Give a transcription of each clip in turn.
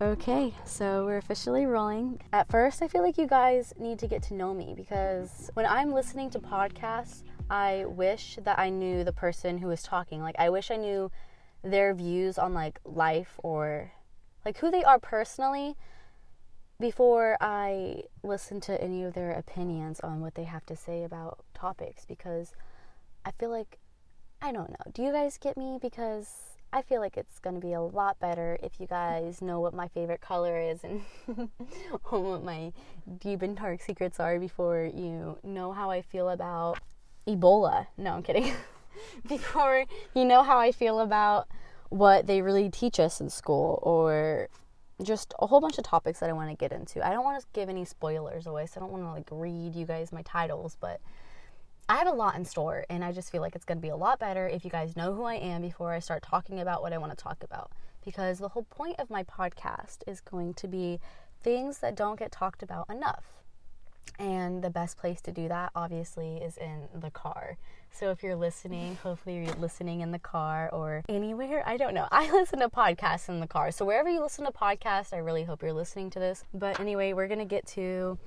Okay, so we're officially rolling. At first, I feel like you guys need to get to know me because when I'm listening to podcasts, I wish that I knew the person who is talking. Like, I wish I knew their views on like life or like who they are personally before I listen to any of their opinions on what they have to say about topics because I feel like I don't know. Do you guys get me? Because I feel like it's going to be a lot better if you guys know what my favorite color is and what my deep and dark secrets are before you know how I feel about Ebola. No, I'm kidding. before you know how I feel about what they really teach us in school or just a whole bunch of topics that I want to get into. I don't want to give any spoilers away, so I don't want to like read you guys my titles, but I have a lot in store, and I just feel like it's going to be a lot better if you guys know who I am before I start talking about what I want to talk about. Because the whole point of my podcast is going to be things that don't get talked about enough. And the best place to do that, obviously, is in the car. So if you're listening, hopefully you're listening in the car or anywhere. I don't know. I listen to podcasts in the car. So wherever you listen to podcasts, I really hope you're listening to this. But anyway, we're going to get to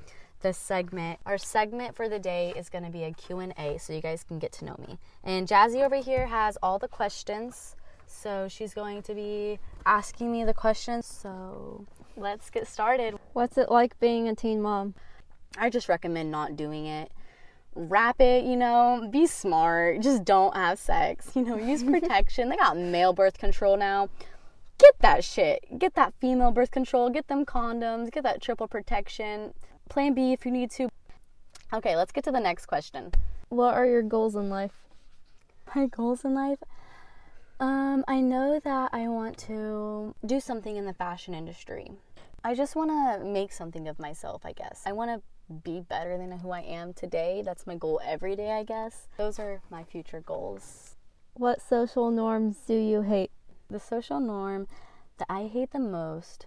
this segment. Our segment for the day is going to be a Q&A so you guys can get to know me. And Jazzy over here has all the questions. So she's going to be asking me the questions. So let's get started. What's it like being a teen mom? I just recommend not doing it. Wrap it, you know, be smart. Just don't have sex. You know, use protection. they got male birth control now. Get that shit. Get that female birth control. Get them condoms. Get that triple protection plan B if you need to. Okay, let's get to the next question. What are your goals in life? My goals in life? Um, I know that I want to do something in the fashion industry. I just want to make something of myself, I guess. I want to be better than who I am today. That's my goal every day, I guess. Those are my future goals. What social norms do you hate? The social norm that I hate the most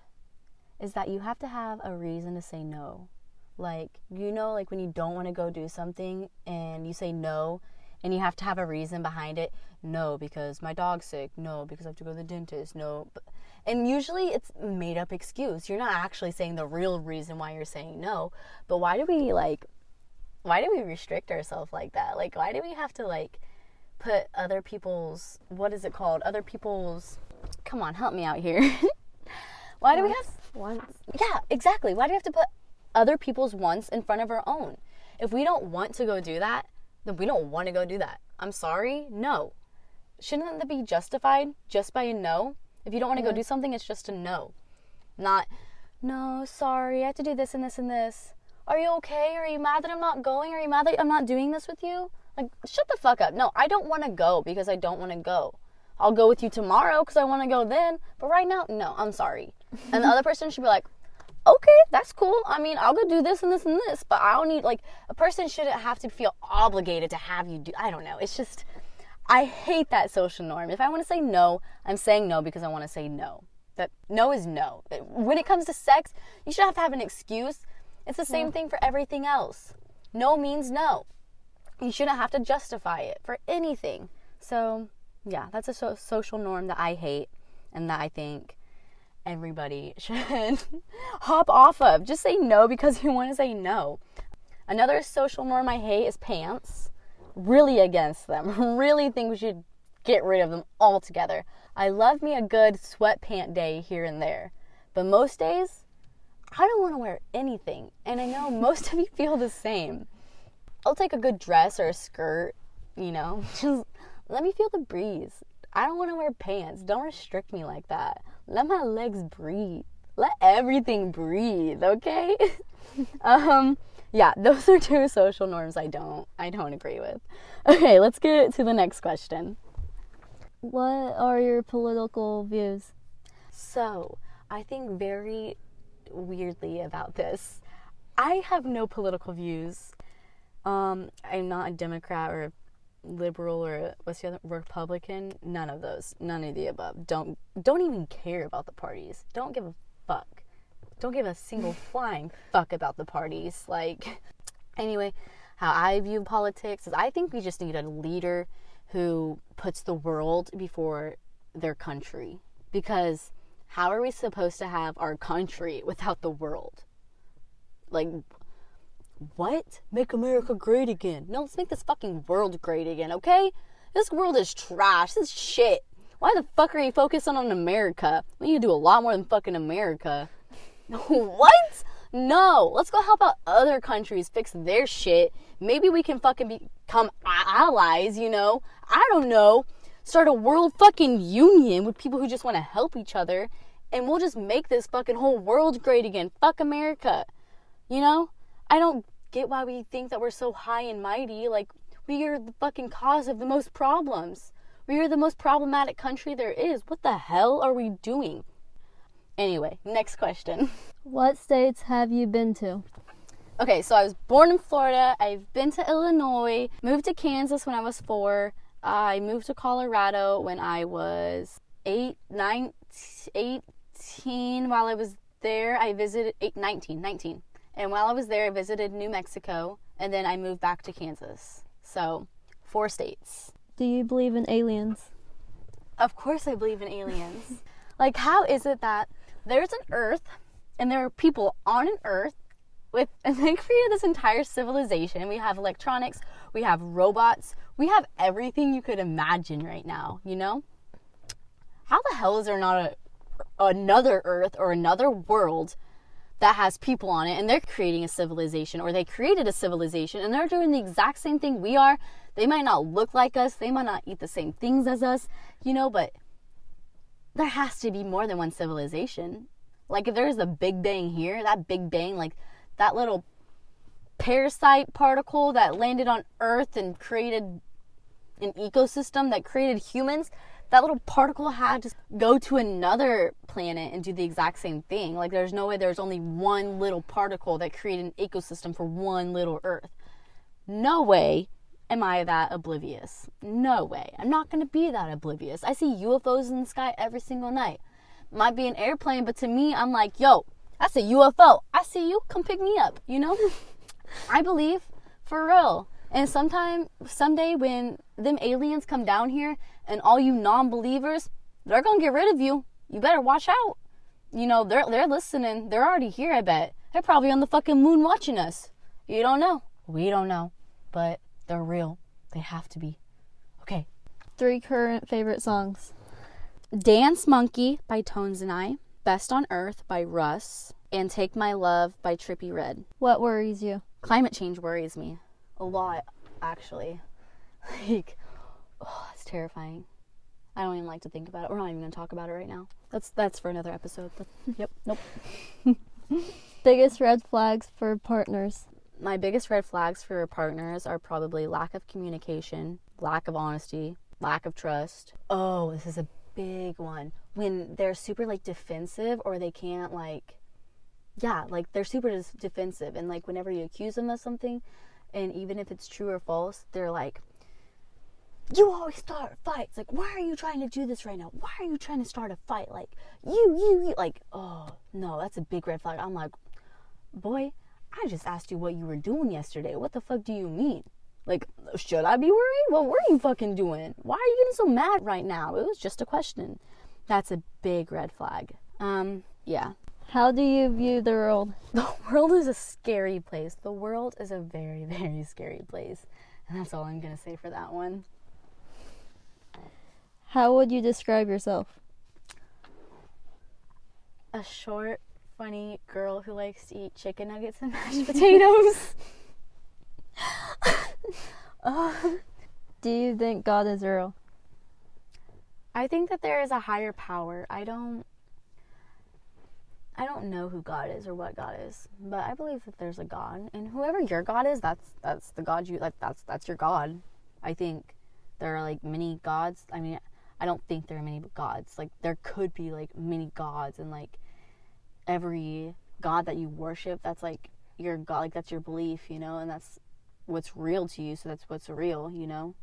is that you have to have a reason to say no. Like, you know, like when you don't want to go do something and you say no and you have to have a reason behind it. No, because my dog's sick. No, because I have to go to the dentist. No. And usually it's made up excuse. You're not actually saying the real reason why you're saying no. But why do we like why do we restrict ourselves like that? Like why do we have to like put other people's what is it called? Other people's Come on, help me out here. why do we have once? Yeah, exactly. Why do we have to put other people's wants in front of our own. If we don't want to go do that, then we don't want to go do that. I'm sorry, no. Shouldn't that be justified just by a no? If you don't want to go do something, it's just a no. Not, no, sorry, I have to do this and this and this. Are you okay? Are you mad that I'm not going? Are you mad that I'm not doing this with you? Like, shut the fuck up. No, I don't want to go because I don't want to go. I'll go with you tomorrow because I want to go then. But right now, no, I'm sorry. And the other person should be like, okay, that's cool. I mean, I'll go do this and this and this, but I don't need like a person shouldn't have to feel obligated to have you do. I don't know. It's just I hate that social norm. If I want to say no, I'm saying no because I want to say no. That no is no. When it comes to sex, you should have to have an excuse. It's the same yeah. thing for everything else. No means no. You shouldn't have to justify it for anything. So, yeah, that's a so- social norm that I hate and that I think everybody should hop off of. Just say no because you want to say no. Another social norm I hate is pants. Really against them. really think we should get rid of them altogether. I love me a good sweatpant day here and there. But most days, I don't want to wear anything. And I know most of you feel the same. I'll take a good dress or a skirt, you know, just let me feel the breeze. I don't want to wear pants. Don't restrict me like that. Let my legs breathe. Let everything breathe, okay? um yeah, those are two social norms I don't I don't agree with. Okay, let's get to the next question. What are your political views? So, I think very weirdly about this. I have no political views. Um, I'm not a Democrat or a liberal or what's the other Republican. None of those. None of the above. Don't don't even care about the parties. Don't give a fuck. Don't give a single flying fuck about the parties. Like anyway, how I view politics is I think we just need a leader who puts the world before their country because how are we supposed to have our country without the world? Like, what? Make America great again. No, let's make this fucking world great again, okay? This world is trash. This is shit. Why the fuck are you focusing on America? We need to do a lot more than fucking America. what? No, let's go help out other countries fix their shit. Maybe we can fucking become allies, you know? I don't know. Start a world fucking union with people who just want to help each other. And we'll just make this fucking whole world great again. Fuck America. You know? I don't get why we think that we're so high and mighty. Like, we are the fucking cause of the most problems. We are the most problematic country there is. What the hell are we doing? Anyway, next question. What states have you been to? Okay, so I was born in Florida. I've been to Illinois, moved to Kansas when I was four. I moved to Colorado when I was eight, nine, 18. While I was there, I visited, eight, 19, 19. And while I was there, I visited New Mexico, and then I moved back to Kansas. So, four states. Do you believe in aliens? Of course, I believe in aliens. like, how is it that there's an Earth, and there are people on an Earth with, and they created this entire civilization. We have electronics, we have robots, we have everything you could imagine right now, you know? How the hell is there not a, another Earth or another world that has people on it and they're creating a civilization or they created a civilization and they're doing the exact same thing we are. They might not look like us, they might not eat the same things as us, you know, but there has to be more than one civilization. Like if there's a big bang here, that big bang, like that little parasite particle that landed on Earth and created an ecosystem that created humans, that little particle had to go to another planet and do the exact same thing. Like there's no way there's only one little particle that created an ecosystem for one little Earth. No way am I that oblivious. No way. I'm not going to be that oblivious. I see UFOs in the sky every single night. Might be an airplane, but to me, I'm like, yo, that's a UFO. I see you. Come pick me up, you know? I believe for real. And sometime, someday, when them aliens come down here and all you non believers, they're to get rid of you. You better watch out. You know, they're, they're listening. They're already here, I bet. They're probably on the fucking moon watching us. You don't know. We don't know. But they're real. They have to be. Okay. Three current favorite songs. Dance Monkey by Tones and I, Best on Earth by Russ, and Take My Love by Trippie Redd. What worries you? Climate change worries me a lot, actually. Like, oh, it's terrifying. I don't even like to think about it. We're not even going to talk about it right now. That's that's for another episode. yep. Nope. Biggest red flags for partners. My biggest red flags for partners are probably lack of communication, lack of honesty, lack of trust. Oh, this is a big one. When they're super like defensive or they can't like yeah, like they're super defensive and like whenever you accuse them of something and even if it's true or false, they're like you always start fights. Like, why are you trying to do this right now? Why are you trying to start a fight? Like, you, you, you. Like, oh, no, that's a big red flag. I'm like, boy, I just asked you what you were doing yesterday. What the fuck do you mean? Like, should I be worried? What were you fucking doing? Why are you getting so mad right now? It was just a question. That's a big red flag. Um, yeah. How do you view the world? The world is a scary place. The world is a very, very scary place. And that's all I'm going to say for that one. How would you describe yourself? A short, funny girl who likes to eat chicken nuggets and mashed potatoes. um, Do you think God is real? I think that there is a higher power. I don't I don't know who God is or what God is, but I believe that there's a God, and whoever your God is, that's that's the God you like. That's that's your God. I think there are like many gods. I mean, I don't think there are many gods. Like there could be like many gods, and like every God that you worship, that's like your God. Like that's your belief, you know, and that's what's real to you. So that's what's real, you know.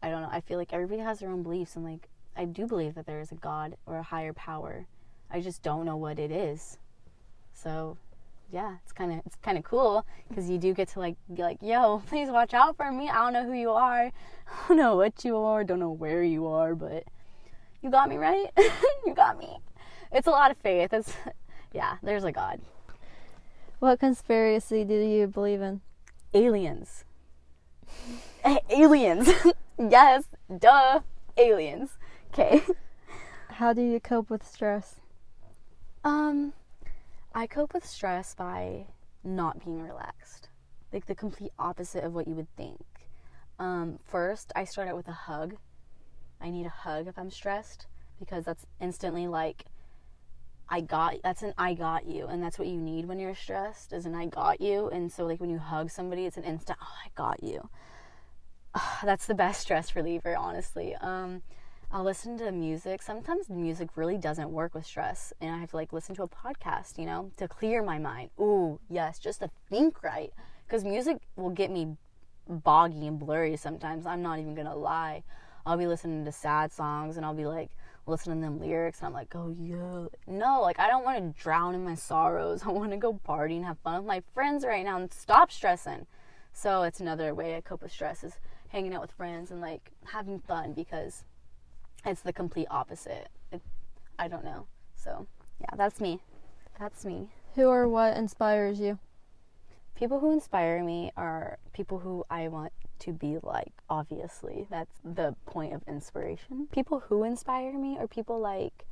I don't know. I feel like everybody has their own beliefs, and like I do believe that there is a God or a higher power I just don't know what it is. So, yeah, it's kind of it's kind of cool because you do get to like be like, "Yo, please watch out for me. I don't know who you are. I don't know what you are. Don't know where you are, but you got me right. you got me." it's a lot of faith. It's yeah, there's a God. What conspiracy do you believe in? Aliens. Eh, aliens. yes, duh. Aliens. Okay. How do you cope with stress? Um, I cope with stress by not being relaxed. Like the complete opposite of what you would think. Um, first, I start out with a hug. I need a hug if I'm stressed because that's instantly like I got that's an I got you and that's what you need when you're stressed is an I got you and so like when you hug somebody it's an instant oh I got you. that's the best stress reliever honestly. Um, I'll listen to music. Sometimes music really doesn't work with stress, and I have to like listen to a podcast, you know, to clear my mind. Ooh, yes, just to think right, because music will get me boggy and blurry sometimes. I'm not even gonna lie. I'll be listening to sad songs, and I'll be like listening to them lyrics, and I'm like, oh yeah, no, like I don't want to drown in my sorrows. I want to go party and have fun with my friends right now and stop stressing. So it's another way I cope with stress is hanging out with friends and like having fun because it's the complete opposite. It, I don't know. So, yeah, that's me. That's me. Who or what inspires you? People who inspire me are people who I want to be like, obviously. That's the point of inspiration. People who inspire me are people like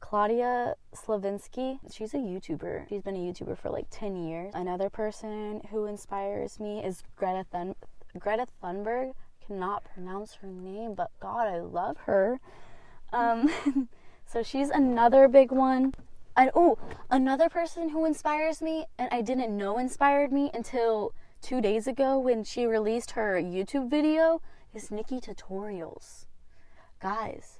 Claudia Slavinsky. She's a YouTuber. She's been a YouTuber for like 10 years. Another person who inspires me is Greta Thun- Greta Thunberg cannot pronounce her name, but God, I love her. Um, so she's another big one. And oh, another person who inspires me, and I didn't know inspired me until two days ago when she released her YouTube video, is Nikkie Tutorials. Guys,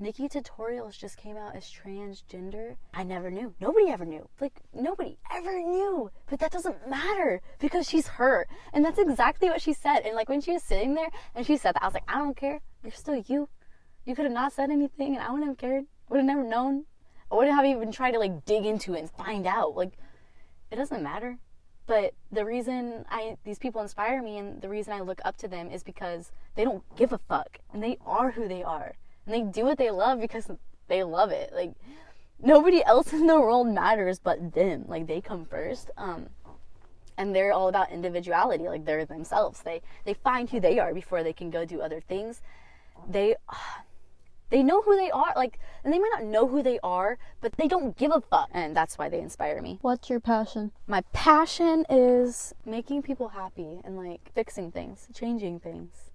Nikkie Tutorials just came out as transgender. I never knew. Nobody ever knew. Like, nobody ever knew. But that doesn't matter because she's her. And that's exactly what she said. And like when she was sitting there and she said that, I was like, I don't care. You're still you. You could have not said anything and I wouldn't have cared. Would have never known. I wouldn't have even tried to like dig into it and find out. Like, it doesn't matter. But the reason I these people inspire me and the reason I look up to them is because they don't give a fuck and they are who they are and they do what they love because they love it. Like nobody else in the world matters but them. Like they come first. Um, and they're all about individuality. Like they're themselves. They they find who they are before they can go do other things. They they know who they are. Like and they might not know who they are, but they don't give a fuck. And that's why they inspire me. What's your passion? My passion is making people happy and like fixing things, changing things.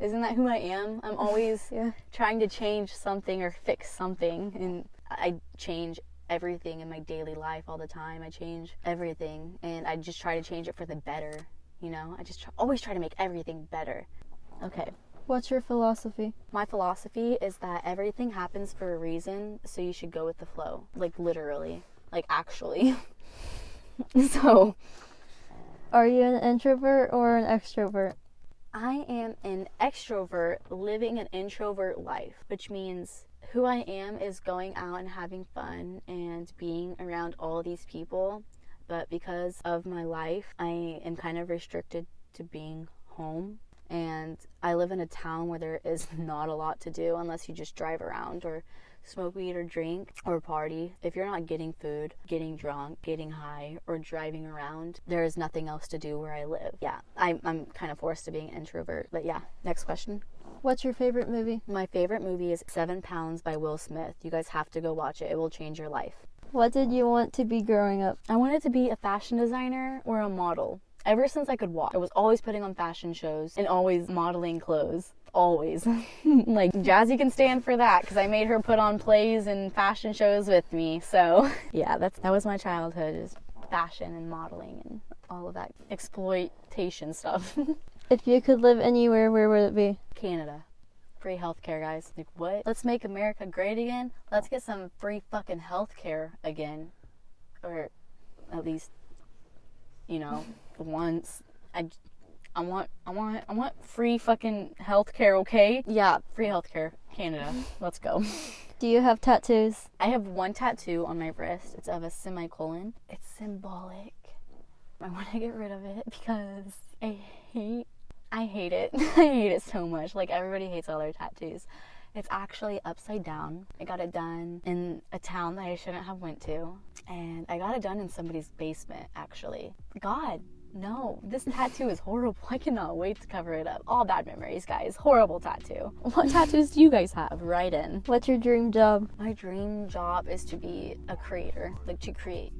Isn't that who I am? I'm always Yeah. trying to change something or fix something. And I change everything in my daily life all the time. I change everything. And I just try to change it for the better. You know, I just try, always try to make everything better. Okay. What's your philosophy? My philosophy is that everything happens for a reason, so you should go with the flow. Like, literally. Like, actually. so, Are you an introvert or an extrovert? I am an extrovert living an introvert life, which means who I am is going out and having fun and being around all these people. But because of my life, I am kind of restricted to being home. And I live in a town where there is not a lot to do unless you just drive around or smoke weed or drink or party. If you're not getting food, getting drunk, getting high, or driving around, there is nothing else to do where I live. Yeah, I'm, I'm kind of forced to being an introvert. But yeah, next question. What's your favorite movie? My favorite movie is Seven Pounds by Will Smith. You guys have to go watch it, it will change your life. What did you want to be growing up? I wanted to be a fashion designer or a model. Ever since I could walk, I was always putting on fashion shows and always modeling clothes. Always. like, Jazzy can stand for that because I made her put on plays and fashion shows with me. So, yeah, that's that was my childhood is fashion and modeling and all of that exploitation stuff. If you could live anywhere, where would it be? Canada. Free healthcare, guys. Like, what? Let's make America great again. Let's get some free fucking healthcare again. Or at least, you know, once. I, I want, I want, I want free fucking healthcare, okay? Yeah, free healthcare. Canada. Let's go. Do you have tattoos? I have one tattoo on my wrist. It's of a semicolon. It's symbolic. I want to get rid of it because I hate I hate it. I hate it so much. Like everybody hates all their tattoos. It's actually upside down. I got it done in a town that I shouldn't have went to, and I got it done in somebody's basement. Actually, God, no, this tattoo is horrible. I cannot wait to cover it up. All bad memories, guys. Horrible tattoo. What tattoos do you guys have? Write in. What's your dream job? My dream job is to be a creator, like to create.